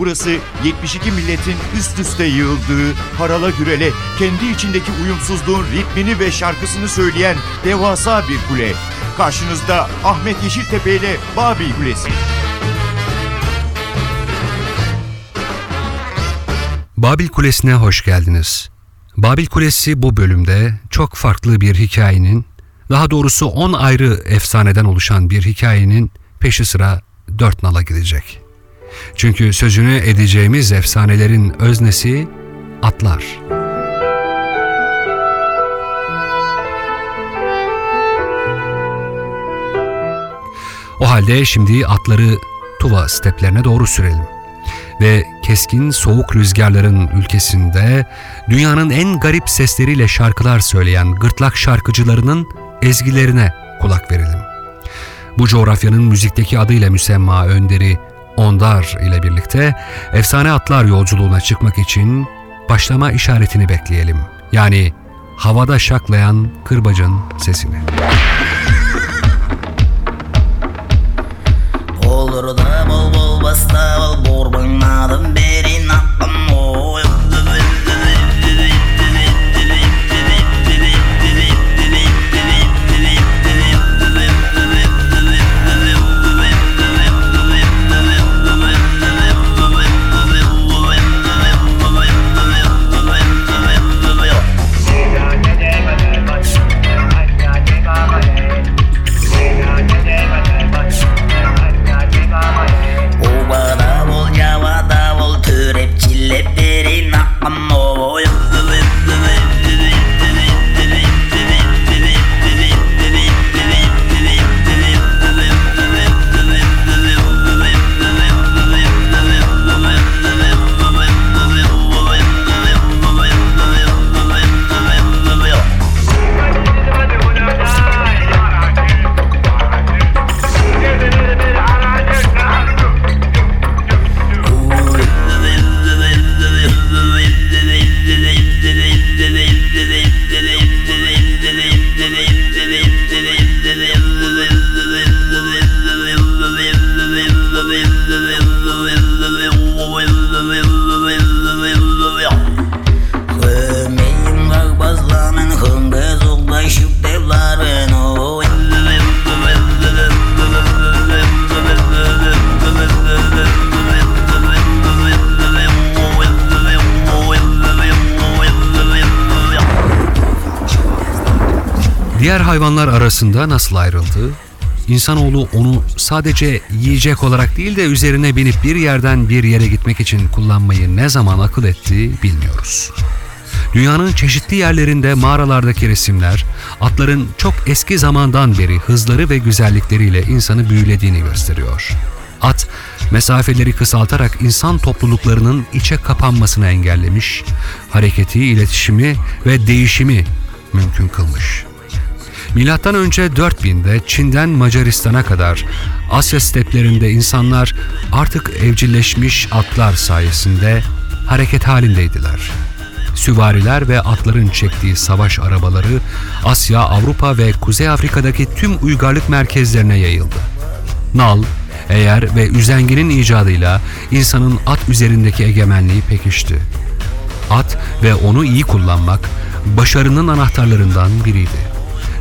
Burası 72 milletin üst üste yığıldığı, harala gürele, kendi içindeki uyumsuzluğun ritmini ve şarkısını söyleyen devasa bir kule. Karşınızda Ahmet Yeşiltepe ile Babil Kulesi. Babil Kulesi'ne hoş geldiniz. Babil Kulesi bu bölümde çok farklı bir hikayenin, daha doğrusu 10 ayrı efsaneden oluşan bir hikayenin peşi sıra dört nala gidecek. Çünkü sözünü edeceğimiz efsanelerin öznesi atlar. O halde şimdi atları Tuva steplerine doğru sürelim ve keskin soğuk rüzgarların ülkesinde dünyanın en garip sesleriyle şarkılar söyleyen gırtlak şarkıcılarının ezgilerine kulak verelim. Bu coğrafyanın müzikteki adıyla müsemma önderi Ondar ile birlikte efsane atlar yolculuğuna çıkmak için başlama işaretini bekleyelim. Yani havada şaklayan kırbacın sesini. Olur da bol bol basta bol Borbunladım beri nakım oy Diğer hayvanlar arasında nasıl ayrıldı? İnsanoğlu onu sadece yiyecek olarak değil de üzerine binip bir yerden bir yere gitmek için kullanmayı ne zaman akıl etti bilmiyoruz. Dünyanın çeşitli yerlerinde mağaralardaki resimler atların çok eski zamandan beri hızları ve güzellikleriyle insanı büyülediğini gösteriyor. At, mesafeleri kısaltarak insan topluluklarının içe kapanmasını engellemiş, hareketi, iletişimi ve değişimi mümkün kılmış. Önce 4000'de Çin'den Macaristan'a kadar Asya steplerinde insanlar artık evcilleşmiş atlar sayesinde hareket halindeydiler. Süvariler ve atların çektiği savaş arabaları Asya, Avrupa ve Kuzey Afrika'daki tüm uygarlık merkezlerine yayıldı. Nal, eğer ve üzenginin icadıyla insanın at üzerindeki egemenliği pekişti. At ve onu iyi kullanmak başarının anahtarlarından biriydi.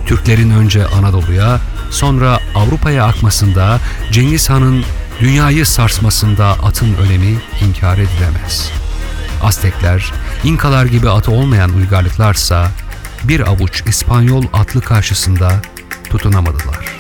Türklerin önce Anadolu'ya, sonra Avrupa'ya akmasında, Cengiz Han'ın dünyayı sarsmasında atın önemi inkar edilemez. Aztekler, İnkalar gibi atı olmayan uygarlıklarsa bir avuç İspanyol atlı karşısında tutunamadılar.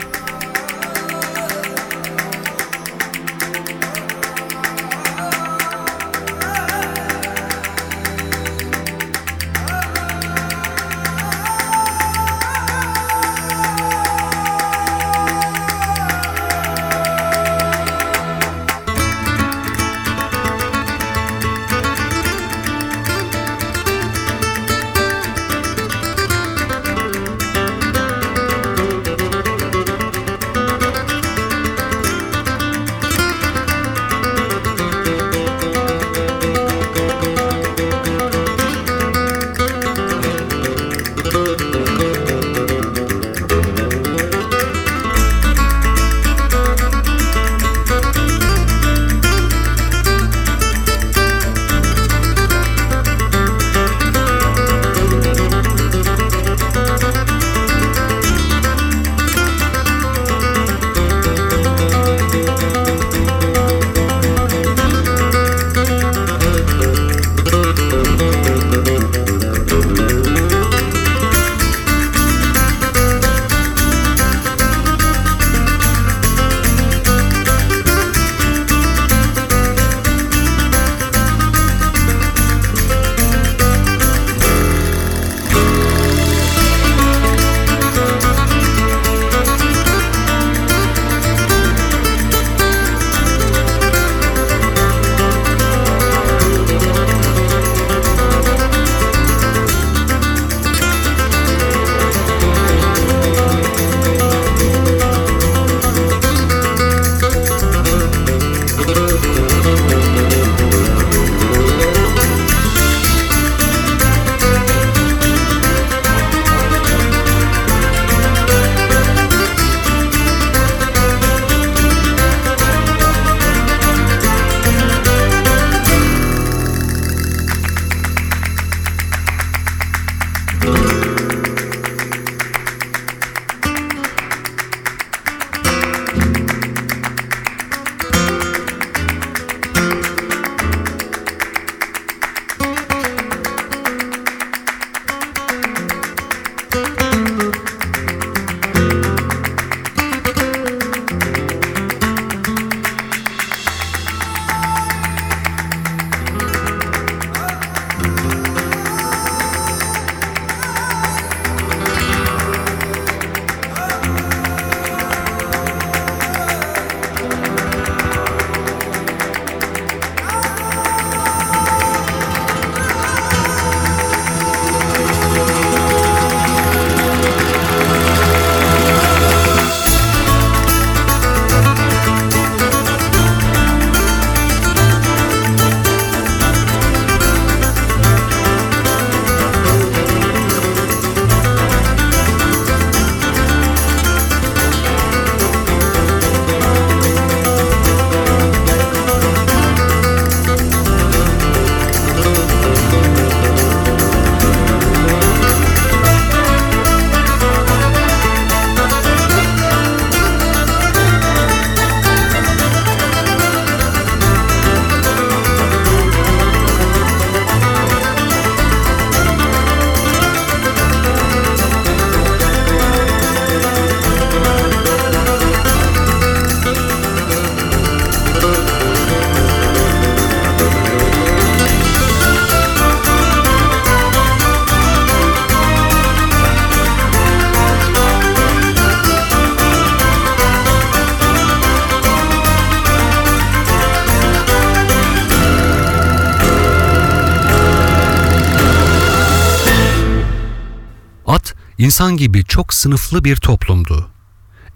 İnsan gibi çok sınıflı bir toplumdu.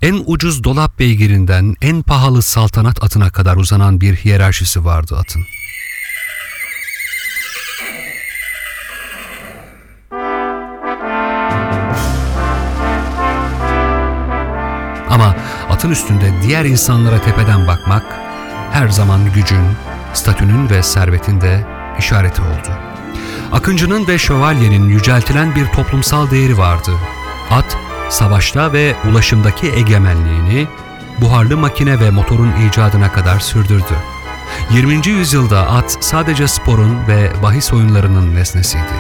En ucuz dolap beygirinden en pahalı saltanat atına kadar uzanan bir hiyerarşisi vardı atın. Ama atın üstünde diğer insanlara tepeden bakmak her zaman gücün, statünün ve servetin de işareti oldu. Akıncının ve şövalyenin yüceltilen bir toplumsal değeri vardı. At, savaşta ve ulaşımdaki egemenliğini buharlı makine ve motorun icadına kadar sürdürdü. 20. yüzyılda at sadece sporun ve bahis oyunlarının nesnesiydi.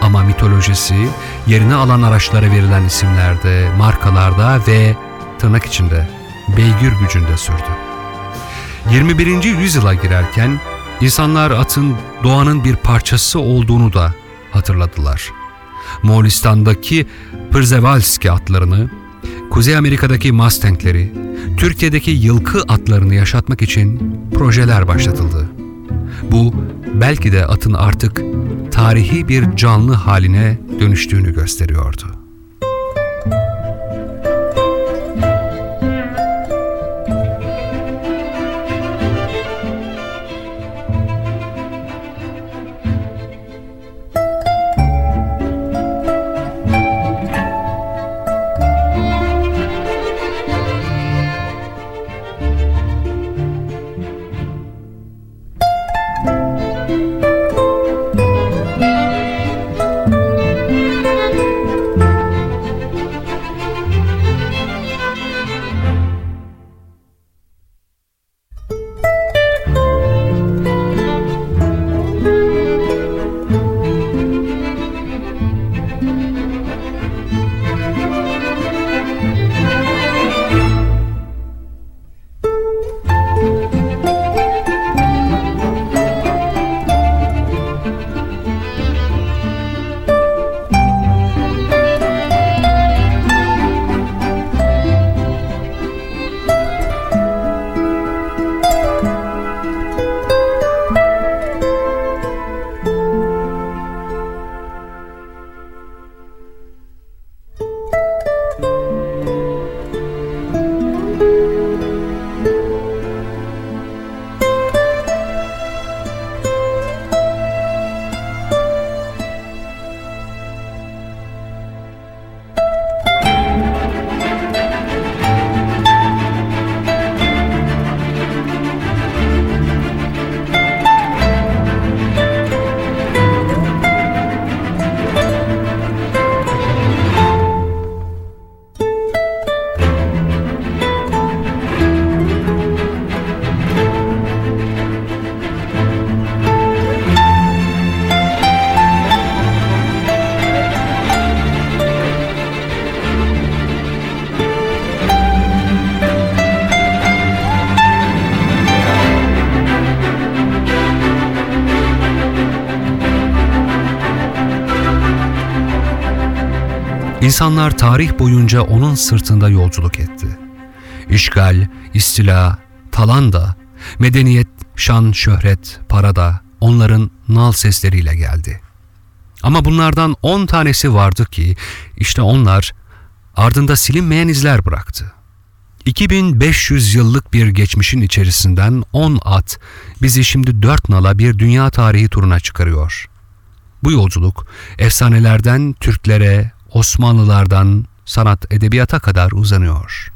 Ama mitolojisi yerine alan araçlara verilen isimlerde, markalarda ve tırnak içinde beygir gücünde sürdü. 21. yüzyıla girerken insanlar atın doğanın bir parçası olduğunu da hatırladılar. Moğolistan'daki Przewalski atlarını, Kuzey Amerika'daki Mustang'leri, Türkiye'deki yılkı atlarını yaşatmak için projeler başlatıldı. Bu belki de atın artık tarihi bir canlı haline dönüştüğünü gösteriyordu. İnsanlar tarih boyunca onun sırtında yolculuk etti. İşgal, istila, talan da, medeniyet, şan, şöhret, para da onların nal sesleriyle geldi. Ama bunlardan on tanesi vardı ki işte onlar ardında silinmeyen izler bıraktı. 2500 yıllık bir geçmişin içerisinden 10 at bizi şimdi dört nala bir dünya tarihi turuna çıkarıyor. Bu yolculuk efsanelerden Türklere, Osmanlılardan sanat edebiyata kadar uzanıyor.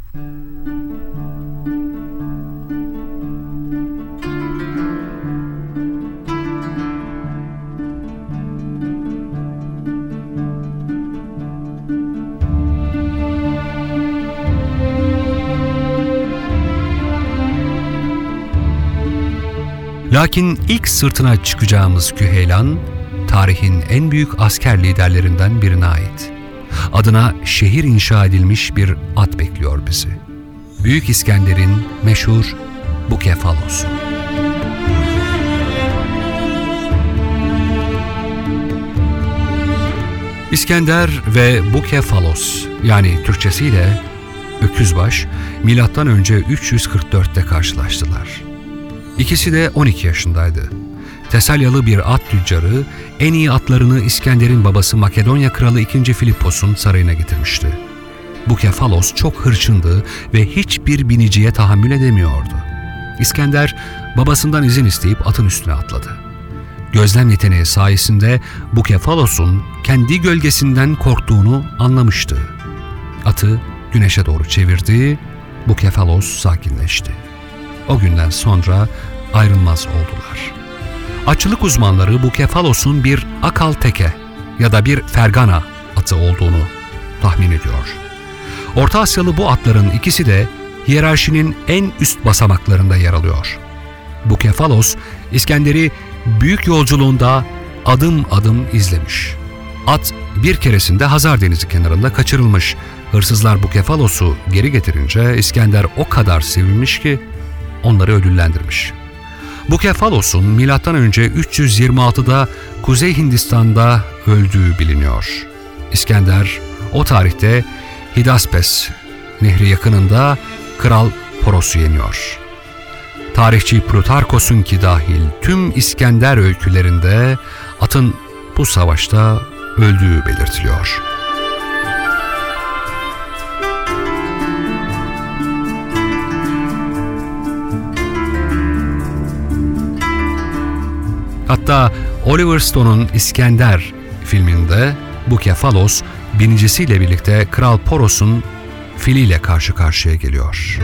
Lakin ilk sırtına çıkacağımız Küheylan, tarihin en büyük asker liderlerinden birine ait. Adına şehir inşa edilmiş bir at bekliyor bizi. Büyük İskender'in meşhur Bukefalosu. İskender ve Bukefalos yani Türkçesiyle Öküzbaş milattan önce 344'te karşılaştılar. İkisi de 12 yaşındaydı. Tesalyalı bir at tüccarı en iyi atlarını İskender'in babası Makedonya kralı 2. Filipos'un sarayına getirmişti. Bu kefalos çok hırçındı ve hiçbir biniciye tahammül edemiyordu. İskender babasından izin isteyip atın üstüne atladı. Gözlem yeteneği sayesinde bu kefalos'un kendi gölgesinden korktuğunu anlamıştı. Atı güneşe doğru çevirdi, bu kefalos sakinleşti. O günden sonra ayrılmaz oldular. Açılık uzmanları bu kefalos'un bir akal teke ya da bir fergana atı olduğunu tahmin ediyor. Orta Asyalı bu atların ikisi de hiyerarşinin en üst basamaklarında yer alıyor. Bu kefalos İskender'i büyük yolculuğunda adım adım izlemiş. At bir keresinde Hazar Denizi kenarında kaçırılmış. Hırsızlar bu kefalos'u geri getirince İskender o kadar sevinmiş ki onları ödüllendirmiş. Bu kefalos'un M.Ö. 326'da Kuzey Hindistan'da öldüğü biliniyor. İskender o tarihte Hidaspes nehri yakınında Kral Poros'u yeniyor. Tarihçi Plutarkos'un ki dahil tüm İskender öykülerinde atın bu savaşta öldüğü belirtiliyor. Hatta Oliver Stone'un İskender filminde bu kefalos binicisiyle birlikte Kral Poros'un filiyle karşı karşıya geliyor.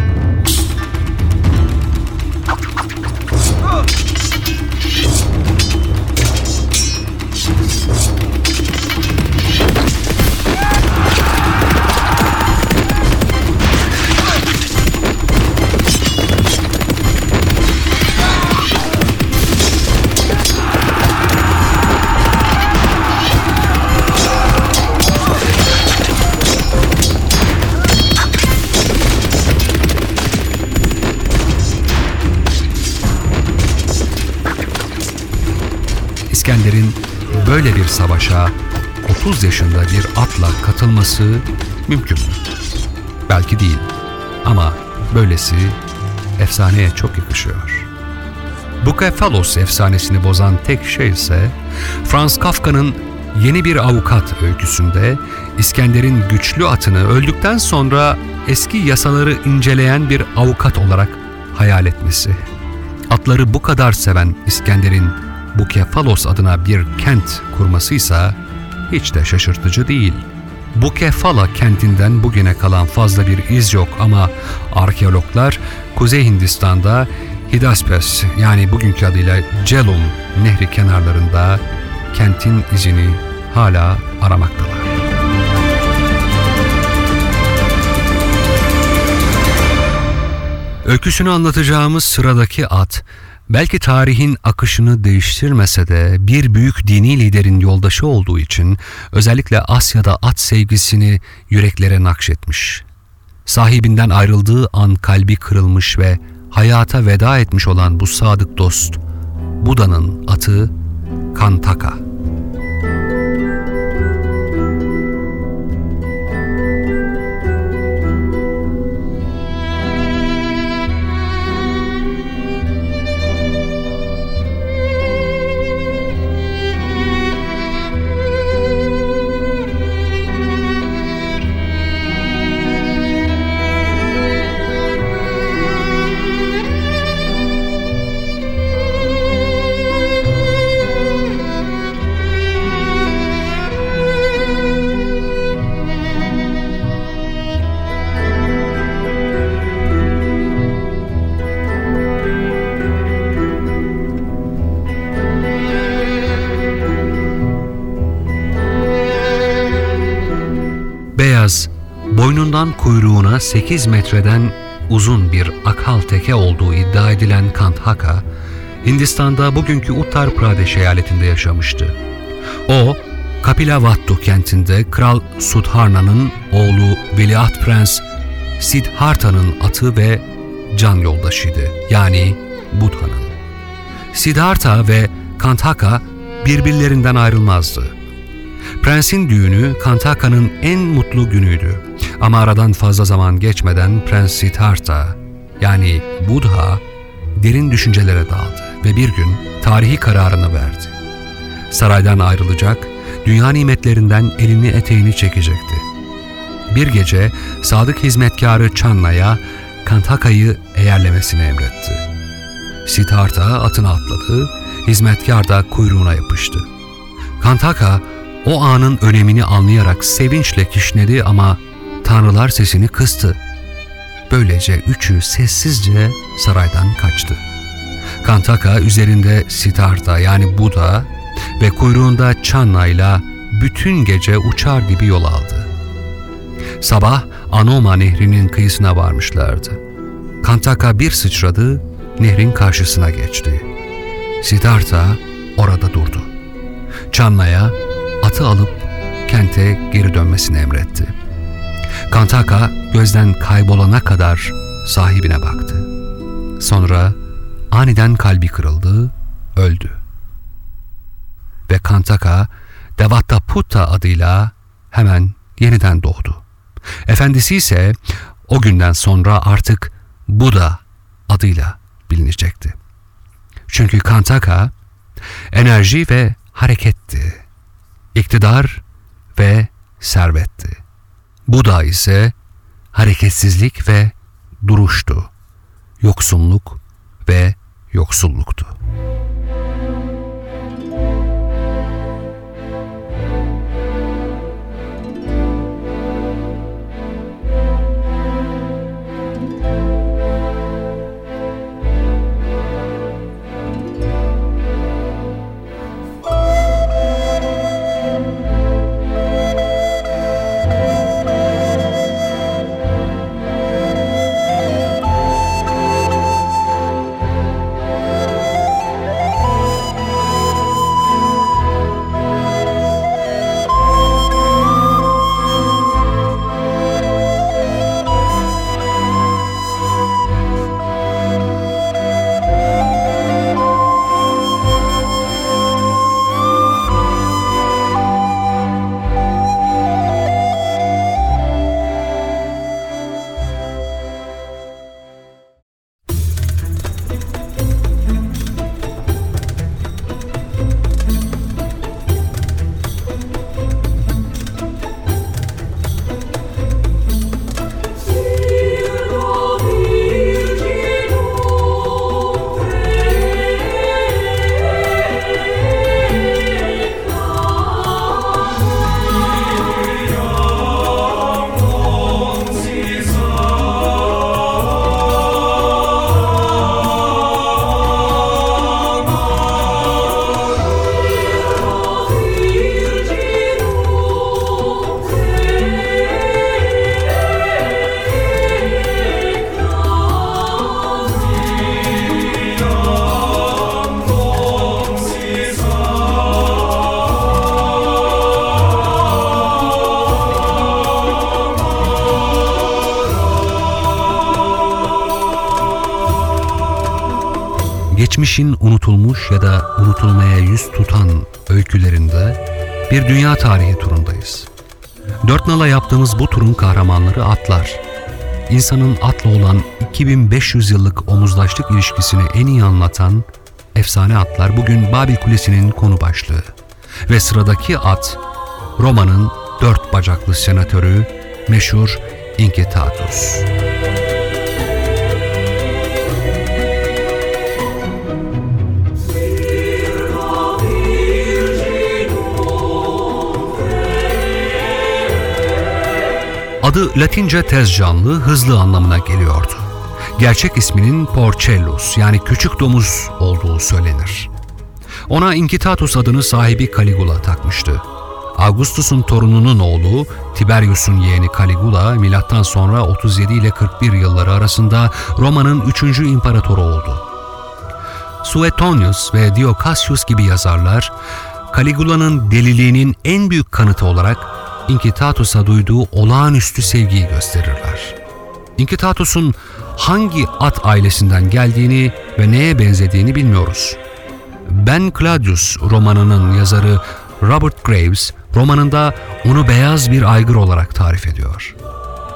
Böyle bir savaşa 30 yaşında bir atla katılması mümkün mü? Belki değil ama böylesi efsaneye çok yakışıyor. Bu Kefalos efsanesini bozan tek şey ise Franz Kafka'nın Yeni Bir Avukat öyküsünde İskender'in güçlü atını öldükten sonra eski yasaları inceleyen bir avukat olarak hayal etmesi. Atları bu kadar seven İskender'in bu Kefalos adına bir kent kurmasıysa hiç de şaşırtıcı değil. Bu Kefala kentinden bugüne kalan fazla bir iz yok ama arkeologlar Kuzey Hindistan'da Hidaspes yani bugünkü adıyla Celum nehri kenarlarında kentin izini hala aramaktalar. Öyküsünü anlatacağımız sıradaki at, belki tarihin akışını değiştirmese de bir büyük dini liderin yoldaşı olduğu için özellikle Asya'da at sevgisini yüreklere nakşetmiş. Sahibinden ayrıldığı an kalbi kırılmış ve hayata veda etmiş olan bu sadık dost, Buda'nın atı Kantaka. Kuyruğuna 8 metreden uzun bir akal teke olduğu iddia edilen Kandhaka, Hindistan'da bugünkü Uttar Pradesh eyaletinde yaşamıştı. O, Kapilavattu kentinde Kral Sudharna'nın oğlu Veliaht Prens Siddhartha'nın atı ve can yoldaşıydı. Yani Budha'nın. Siddhartha ve Kandhaka birbirlerinden ayrılmazdı. Prensin düğünü Kantaka'nın en mutlu günüydü. Ama aradan fazla zaman geçmeden Prens Siddhartha yani Buddha derin düşüncelere daldı. ve bir gün tarihi kararını verdi. Saraydan ayrılacak, dünya nimetlerinden elini eteğini çekecekti. Bir gece sadık hizmetkarı Çanna'ya Kantaka'yı eğerlemesini emretti. Siddhartha atına atladı, hizmetkar da kuyruğuna yapıştı. Kantaka o anın önemini anlayarak sevinçle kişnedi ama tanrılar sesini kıstı. Böylece üçü sessizce saraydan kaçtı. Kantaka üzerinde Siddhartha yani Buda ve kuyruğunda Channa bütün gece uçar gibi yol aldı. Sabah Anoma nehrinin kıyısına varmışlardı. Kantaka bir sıçradı, nehrin karşısına geçti. Siddhartha orada durdu. Çanna'ya atı alıp kente geri dönmesini emretti. Kantaka gözden kaybolana kadar sahibine baktı. Sonra aniden kalbi kırıldı, öldü. Ve Kantaka Devatta Putta adıyla hemen yeniden doğdu. Efendisi ise o günden sonra artık Buda adıyla bilinecekti. Çünkü Kantaka enerji ve hareketti. İktidar ve servetti. Buda ise hareketsizlik ve duruştu. Yoksunluk ve yoksulluktu. Geçmişin unutulmuş ya da unutulmaya yüz tutan öykülerinde bir dünya tarihi turundayız. Dört nala yaptığımız bu turun kahramanları atlar. İnsanın atla olan 2500 yıllık omuzlaştık ilişkisini en iyi anlatan efsane atlar bugün Babil Kulesi'nin konu başlığı. Ve sıradaki at Roma'nın dört bacaklı senatörü meşhur Incitatus. Adı Latince tez canlı, hızlı anlamına geliyordu. Gerçek isminin Porcellus yani küçük domuz olduğu söylenir. Ona Incitatus adını sahibi Caligula takmıştı. Augustus'un torununun oğlu Tiberius'un yeğeni Caligula milattan sonra 37 ile 41 yılları arasında Roma'nın 3. imparatoru oldu. Suetonius ve Dio Cassius gibi yazarlar Caligula'nın deliliğinin en büyük kanıtı olarak Incitatus'a duyduğu olağanüstü sevgiyi gösterirler. Incitatus'un hangi at ailesinden geldiğini ve neye benzediğini bilmiyoruz. Ben Claudius romanının yazarı Robert Graves romanında onu beyaz bir aygır olarak tarif ediyor.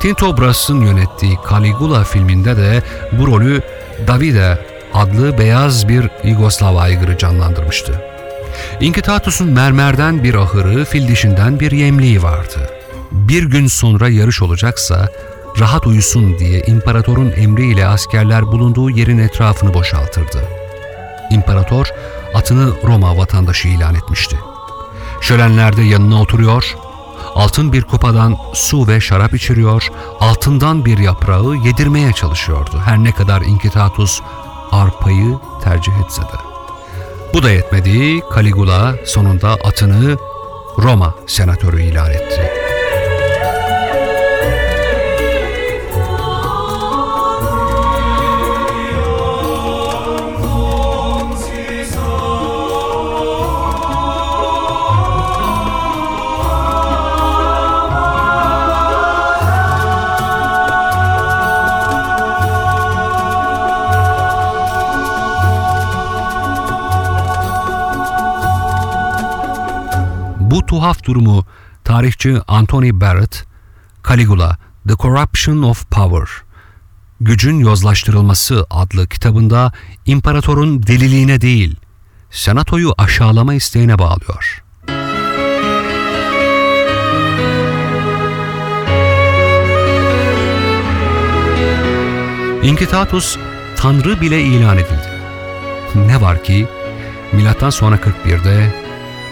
Tinto Brass'ın yönettiği Caligula filminde de bu rolü Davide adlı beyaz bir Yugoslav aygırı canlandırmıştı. Inkitatus'un mermerden bir ahırı, fil dişinden bir yemliği vardı. Bir gün sonra yarış olacaksa rahat uyusun diye imparatorun emriyle askerler bulunduğu yerin etrafını boşaltırdı. İmparator atını Roma vatandaşı ilan etmişti. Şölenlerde yanına oturuyor, altın bir kupadan su ve şarap içiriyor, altından bir yaprağı yedirmeye çalışıyordu. Her ne kadar Inkitatus arpayı tercih etse de. Bu da yetmedi, Caligula sonunda atını Roma senatörü ilan etti. Durumu tarihçi Anthony Barrett, Caligula, The Corruption of Power, Gücün Yozlaştırılması adlı kitabında imparatorun deliliğine değil, senatoyu aşağılama isteğine bağlıyor. Inkitatus tanrı bile ilan edildi. Ne var ki milattan sonra 41'de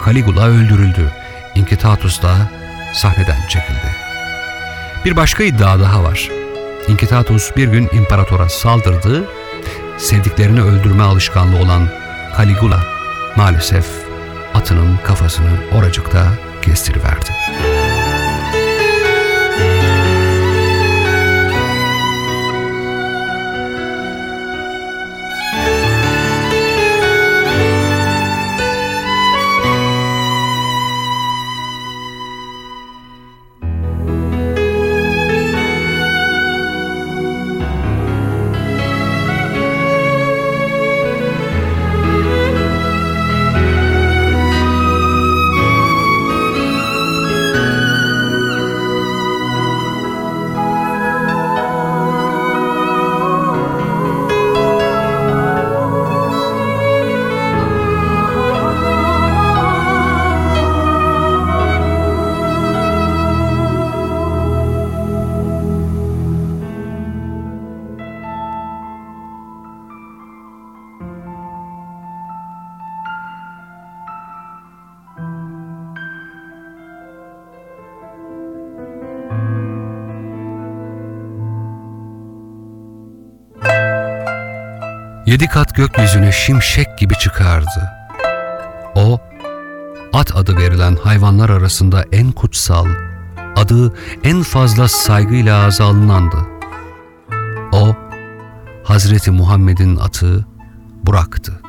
Caligula öldürüldü. Inkitatus da sahneden çekildi. Bir başka iddia daha var. Inkitatus bir gün imparatora saldırdı. Sevdiklerini öldürme alışkanlığı olan Caligula maalesef atının kafasını oracıkta kestiriverdi. Yedi kat gökyüzüne şimşek gibi çıkardı. O, at adı verilen hayvanlar arasında en kutsal, adı en fazla saygıyla ağza alınandı. O, Hazreti Muhammed'in atı Burak'tı.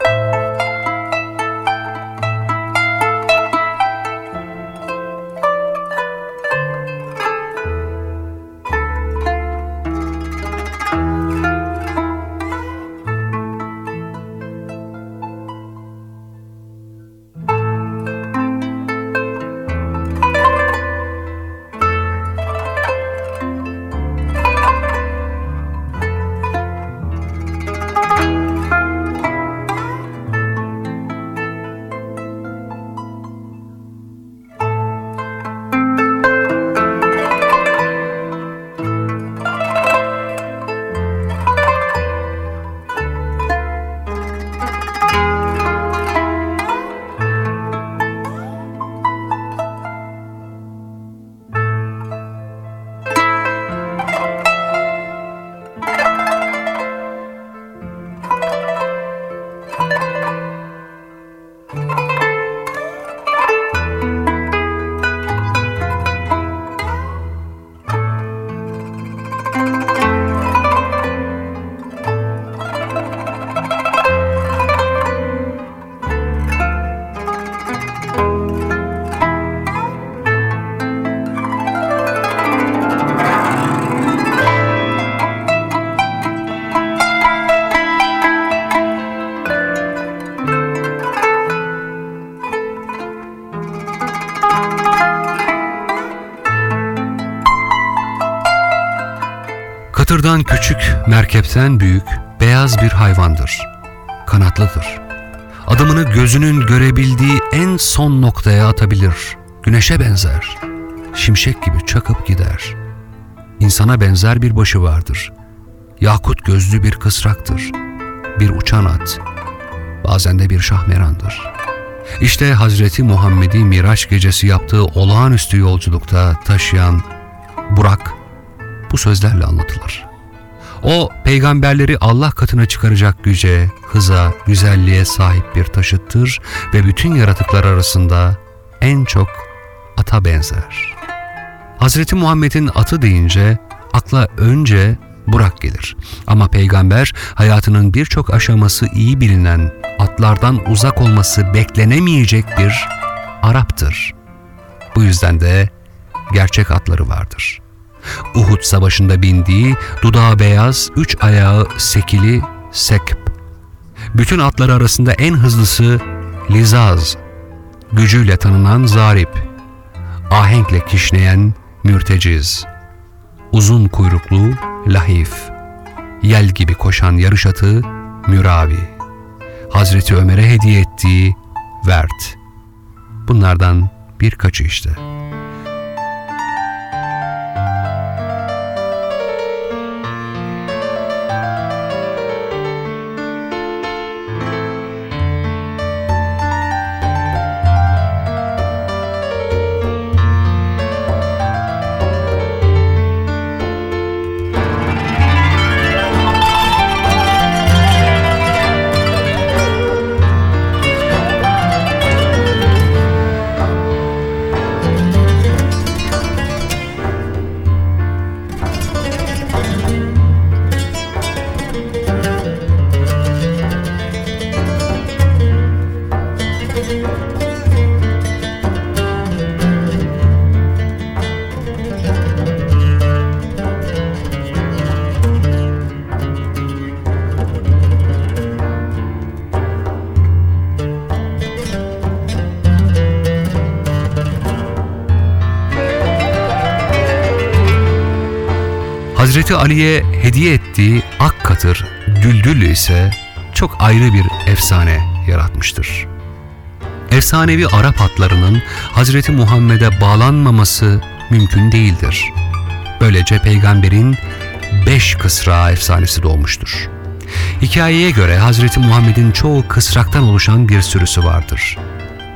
Katırdan küçük, merkepten büyük, beyaz bir hayvandır. kanatlıdır. Adımını gözünün görebildiği en son noktaya atabilir. Güneşe benzer. Şimşek gibi çakıp gider. İnsana benzer bir başı vardır. Yakut gözlü bir kısraktır. Bir uçan at. Bazen de bir şahmerandır. İşte Hazreti Muhammed'i Miraç gecesi yaptığı olağanüstü yolculukta taşıyan Burak bu sözlerle anlatılır. O peygamberleri Allah katına çıkaracak güce, hıza, güzelliğe sahip bir taşıttır ve bütün yaratıklar arasında en çok ata benzer. Hazreti Muhammed'in atı deyince akla önce Burak gelir. Ama peygamber hayatının birçok aşaması iyi bilinen, atlardan uzak olması beklenemeyecek bir Arap'tır. Bu yüzden de gerçek atları vardır. Uhud savaşında bindiği dudağı beyaz, üç ayağı sekili Sekp. Bütün atlar arasında en hızlısı Lizaz, gücüyle tanınan Zarip, ahenkle kişneyen Mürteciz, uzun kuyruklu Lahif, yel gibi koşan yarış atı Müravi, Hazreti Ömer'e hediye ettiği Vert. Bunlardan birkaçı işte. Hazreti Ali'ye hediye ettiği ak katır Düldül ise çok ayrı bir efsane yaratmıştır. Efsanevi Arap atlarının Hazreti Muhammed'e bağlanmaması mümkün değildir. Böylece peygamberin beş kısra efsanesi doğmuştur. Hikayeye göre Hazreti Muhammed'in çoğu kısraktan oluşan bir sürüsü vardır.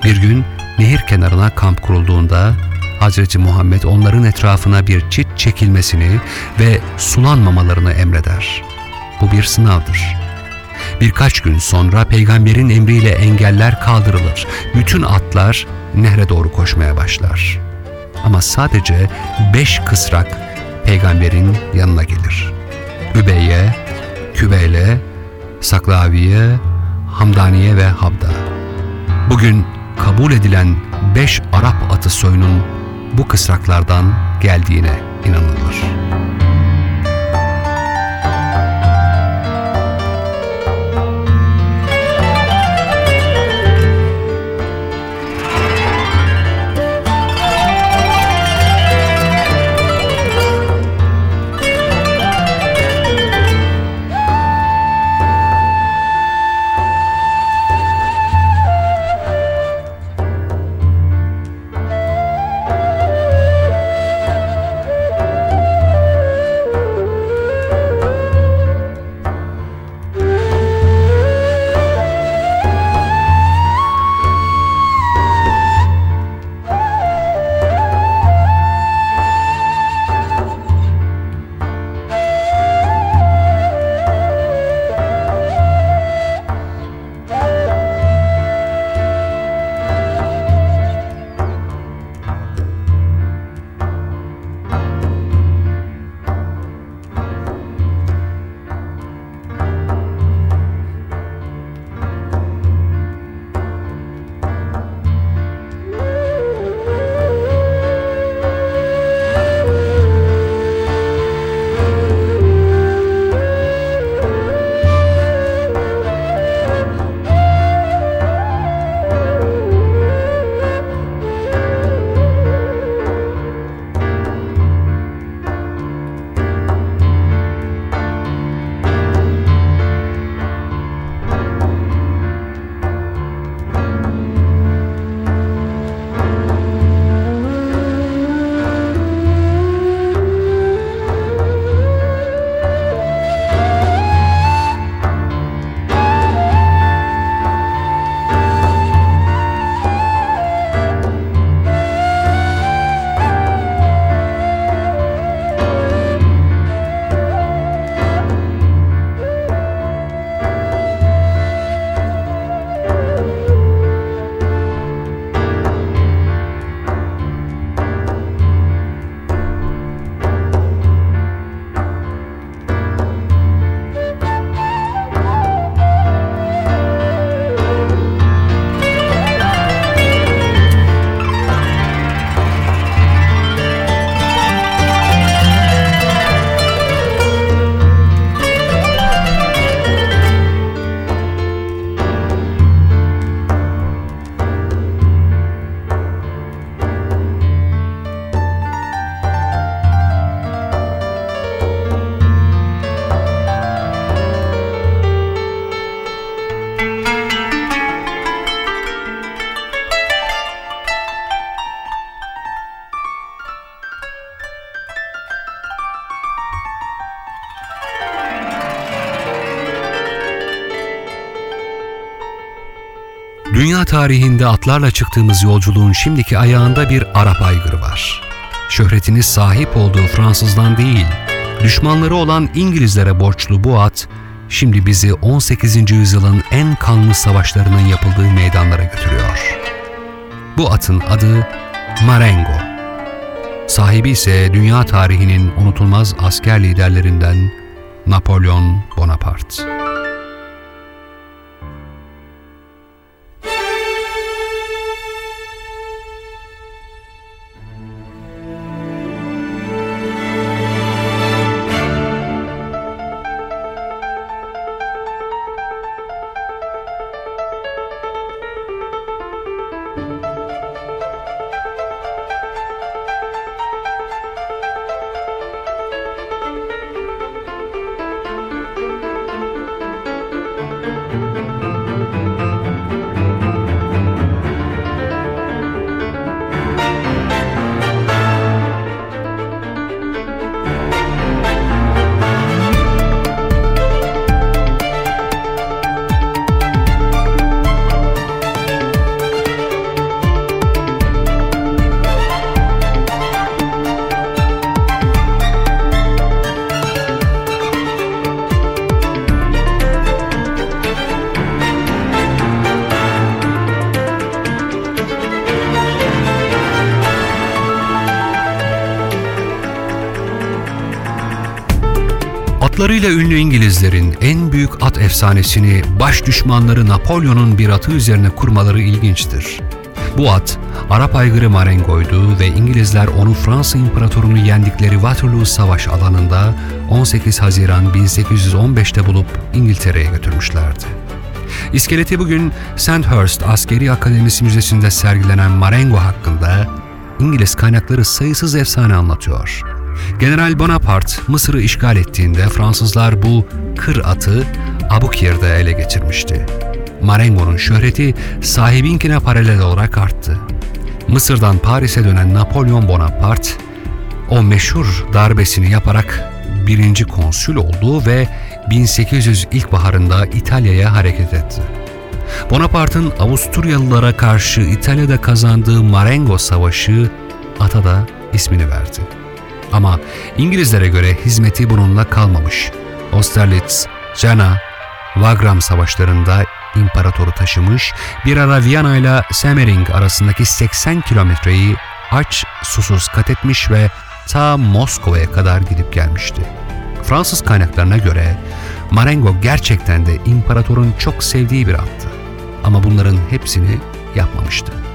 Bir gün nehir kenarına kamp kurulduğunda Hazreti Muhammed onların etrafına bir çit çekilmesini ve sulanmamalarını emreder. Bu bir sınavdır. Birkaç gün sonra peygamberin emriyle engeller kaldırılır. Bütün atlar nehre doğru koşmaya başlar. Ama sadece beş kısrak peygamberin yanına gelir. Übeyye, Kübeyle, Saklaviye, Hamdaniye ve Habda. Bugün kabul edilen beş Arap atı soyunun bu kısraklardan geldiğine inanılır. Dünya tarihinde atlarla çıktığımız yolculuğun şimdiki ayağında bir Arap aygırı var. Şöhretini sahip olduğu Fransızdan değil, düşmanları olan İngilizlere borçlu bu at, şimdi bizi 18. yüzyılın en kanlı savaşlarının yapıldığı meydanlara götürüyor. Bu atın adı Marengo. Sahibi ise dünya tarihinin unutulmaz asker liderlerinden Napolyon Bonaparte. Atlarıyla ünlü İngilizlerin en büyük at efsanesini baş düşmanları Napolyon'un bir atı üzerine kurmaları ilginçtir. Bu at, Arap aygırı Marengo'ydu ve İngilizler onu Fransa İmparatorunu yendikleri Waterloo Savaş alanında 18 Haziran 1815'te bulup İngiltere'ye götürmüşlerdi. İskeleti bugün Sandhurst Askeri Akademisi Müzesi'nde sergilenen Marengo hakkında İngiliz kaynakları sayısız efsane anlatıyor. General Bonaparte Mısır'ı işgal ettiğinde Fransızlar bu kır atı Abukir'de ele geçirmişti. Marengo'nun şöhreti sahibinkine paralel olarak arttı. Mısır'dan Paris'e dönen Napolyon Bonaparte o meşhur darbesini yaparak birinci konsül oldu ve 1800 ilkbaharında İtalya'ya hareket etti. Bonaparte'ın Avusturyalılara karşı İtalya'da kazandığı Marengo Savaşı ata da ismini verdi. Ama İngilizlere göre hizmeti bununla kalmamış. Austerlitz, Jena, Wagram savaşlarında imparatoru taşımış, bir ara Viyana ile Semmering arasındaki 80 kilometreyi aç susuz kat etmiş ve ta Moskova'ya kadar gidip gelmişti. Fransız kaynaklarına göre Marengo gerçekten de imparatorun çok sevdiği bir attı. Ama bunların hepsini yapmamıştı.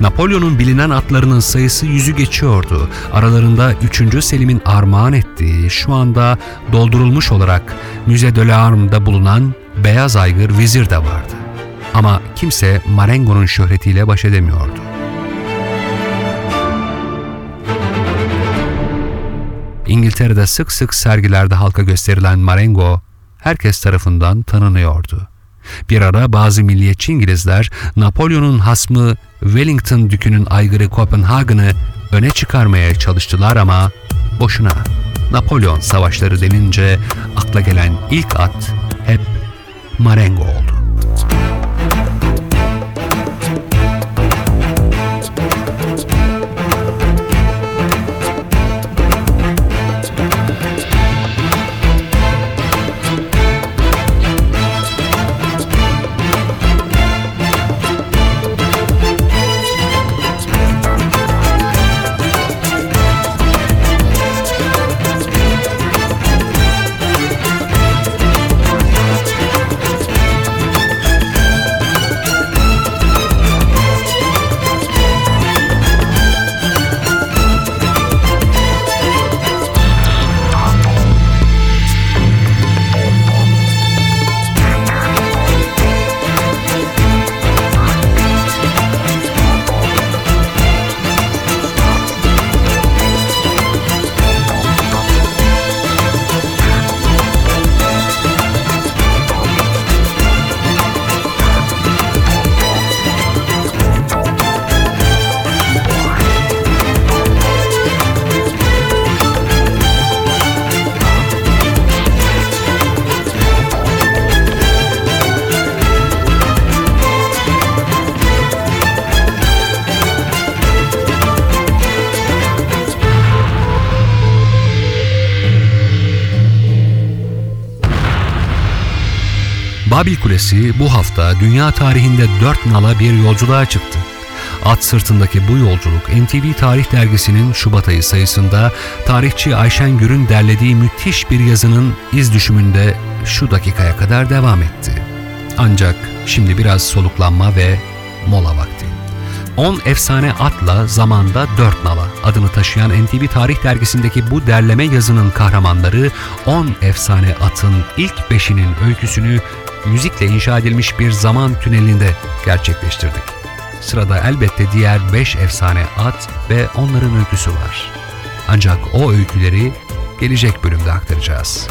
Napolyon'un bilinen atlarının sayısı yüzü geçiyordu. Aralarında 3. Selim'in armağan ettiği şu anda doldurulmuş olarak Müze de l'Arme'da bulunan beyaz aygır vizir de vardı. Ama kimse Marengo'nun şöhretiyle baş edemiyordu. İngiltere'de sık sık sergilerde halka gösterilen Marengo herkes tarafından tanınıyordu. Bir ara bazı milliyetçi İngilizler Napolyon'un hasmı Wellington dükünün aygırı Kopenhagen'ı öne çıkarmaya çalıştılar ama boşuna. Napolyon savaşları denince akla gelen ilk at hep Marengo oldu. Kulesi bu hafta dünya tarihinde dört nala bir yolculuğa çıktı. At sırtındaki bu yolculuk NTV Tarih Dergisi'nin Şubat ayı sayısında tarihçi Ayşen Gür'ün derlediği müthiş bir yazının iz düşümünde şu dakikaya kadar devam etti. Ancak şimdi biraz soluklanma ve mola vakti. 10 efsane atla zamanda 4 nala adını taşıyan NTV Tarih Dergisi'ndeki bu derleme yazının kahramanları 10 efsane atın ilk beşinin öyküsünü müzikle inşa edilmiş bir zaman tünelinde gerçekleştirdik. Sırada elbette diğer 5 efsane at ve onların öyküsü var. Ancak o öyküleri gelecek bölümde aktaracağız.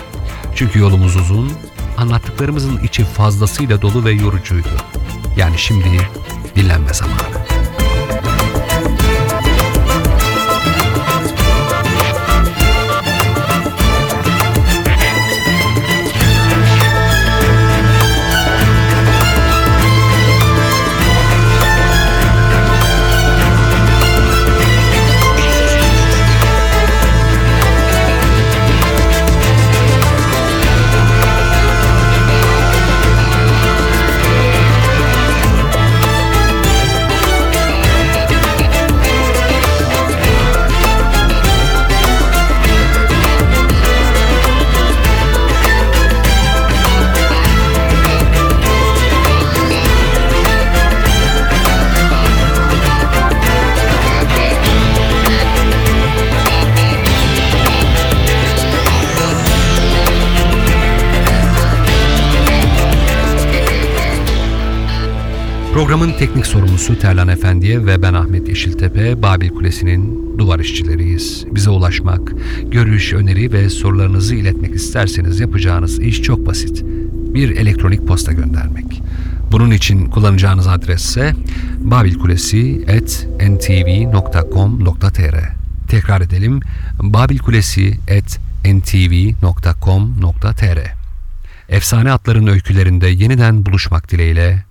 Çünkü yolumuz uzun, anlattıklarımızın içi fazlasıyla dolu ve yorucuydu. Yani şimdi dinlenme zamanı. Programın teknik sorumlusu Terlan Efendi'ye ve ben Ahmet Yeşiltepe, Babil Kulesi'nin duvar işçileriyiz. Bize ulaşmak, görüş, öneri ve sorularınızı iletmek isterseniz yapacağınız iş çok basit. Bir elektronik posta göndermek. Bunun için kullanacağınız adres ise babilkulesi.ntv.com.tr Tekrar edelim, babilkulesi.ntv.com.tr Efsane atların öykülerinde yeniden buluşmak dileğiyle,